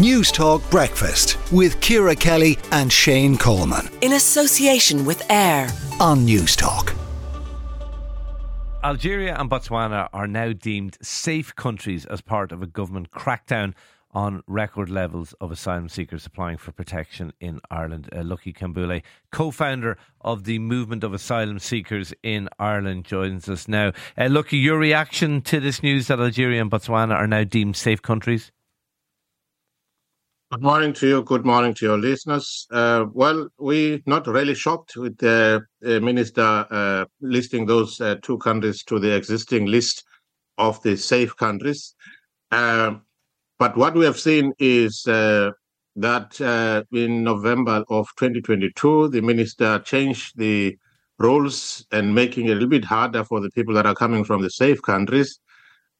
Newstalk Breakfast with Ciara Kelly and Shane Coleman. In association with AIR on Newstalk. Algeria and Botswana are now deemed safe countries as part of a government crackdown on record levels of asylum seekers applying for protection in Ireland. Uh, Lucky Khambule, co founder of the Movement of Asylum Seekers in Ireland, joins us now. Uh, Lucky, your reaction to this news that Algeria and Botswana are now deemed safe countries? Good morning to you. Good morning to your listeners. Uh, well, we're not really shocked with the uh, minister uh, listing those uh, two countries to the existing list of the safe countries. Um, but what we have seen is uh, that uh, in November of 2022, the minister changed the rules and making it a little bit harder for the people that are coming from the safe countries,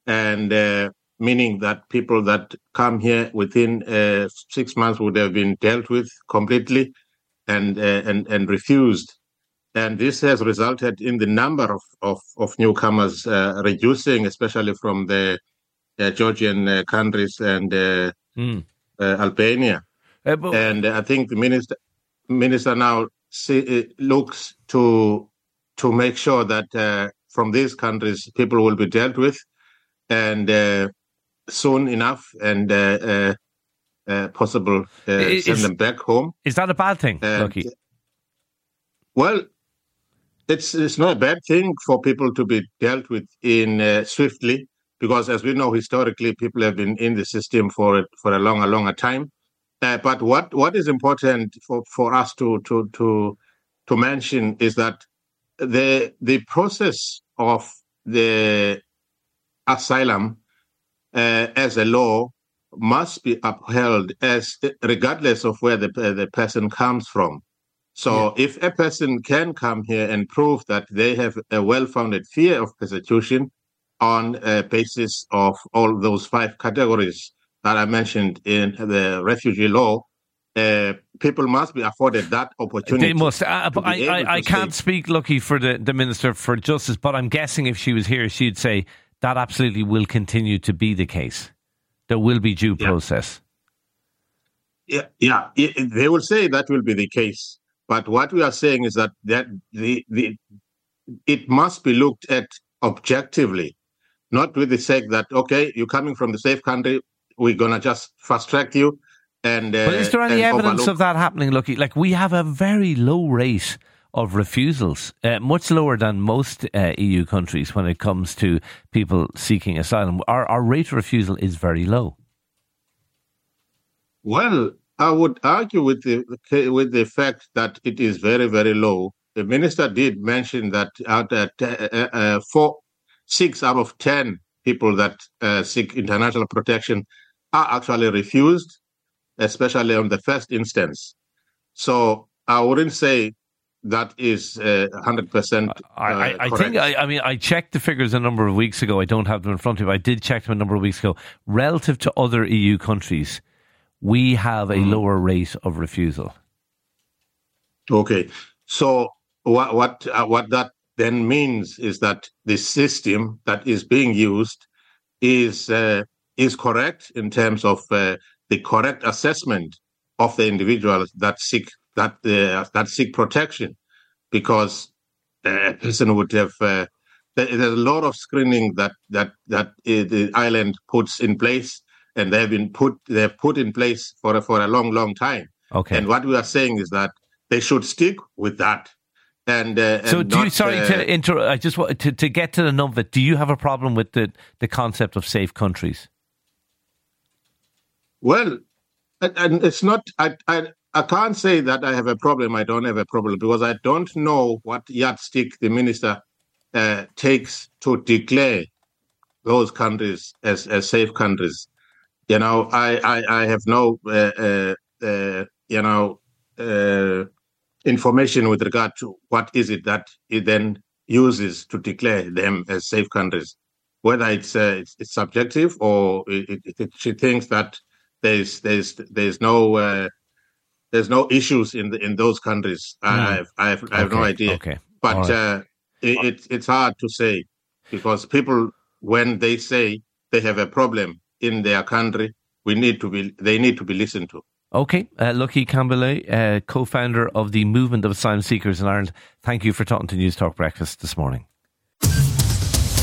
and meaning that people that come here within uh, six months would have been dealt with completely and uh, and and refused. And this has resulted in the number of, of, of newcomers uh, reducing, especially from the uh, Georgian uh, countries and mm. Albania. But- and I think the minister minister now see, looks to to make sure that from these countries people will be dealt with, and soon enough, and uh, uh, possible is, send them back home. Is that a bad thing, Lucky? Well, it's it's not a bad thing for people to be dealt with in swiftly because as we know historically, people have been in the system for it for a longer, longer time. Uh, but what what is important for, for us to to to to mention is that the the process of the asylum uh, as a law must be upheld as regardless of where the the person comes from. So yeah. if a person can come here and prove that they have a well-founded fear of persecution, on a basis of all those five categories that I mentioned in the refugee law, uh, people must be afforded that opportunity. They must. Uh, I, I, I can't speak, Lucky, for the, the Minister for Justice, but I'm guessing if she was here, she'd say that absolutely will continue to be the case. There will be due yeah. process. Yeah, yeah, they will say that will be the case. But what we are saying is that that the the it must be looked at objectively not with the sake that okay, you're coming from the safe country, we're gonna just fast track you. And uh, but is there any evidence overlook- of that happening? Lucky, like we have a very low rate of refusals, uh, much lower than most uh, EU countries when it comes to people seeking asylum. Our our rate of refusal is very low. Well, I would argue with the with the fact that it is very very low. The minister did mention that out uh, uh, uh four six out of 10 people that uh, seek international protection are actually refused, especially on the first instance. So I wouldn't say that is uh, 100%. Uh, I, I think, I, I, mean, I checked the figures a number of weeks ago. I don't have them in front of me. I did check them a number of weeks ago. Relative to other EU countries, we have a mm. lower rate of refusal. Okay. So what what uh, what that then means is that the system that is being used is uh, is correct in terms of uh, the correct assessment of the individuals that seek that uh, that seek protection, because a person would have uh, there's a lot of screening that that that uh, the island puts in place, and they've been put they've put in place for a, for a long long time. Okay, and what we are saying is that they should stick with that and, uh, so, do not, you? Sorry uh, to interrupt. I just want to, to get to the nub it. Do you have a problem with the the concept of safe countries? Well, and it's not. I, I I can't say that I have a problem. I don't have a problem because I don't know what yardstick the minister uh, takes to declare those countries as, as safe countries. You know, I I, I have no uh, uh, uh you know uh, information with regard to what is it that it then uses to declare them as safe countries, whether it's uh, it's, it's, subjective or it, it, it, she thinks that there's there's there's no there's no issues in the, in those countries. I, have, I have I have okay. no idea. Okay, but right. uh, it, it's hard to say because people when they say they have a problem in their country, we need to be they need to be listened to. Okay, uh, Lucky Khambule, uh, co-founder of the Movement of Asylum Seekers in Ireland. Thank you for talking to Newstalk Breakfast this morning.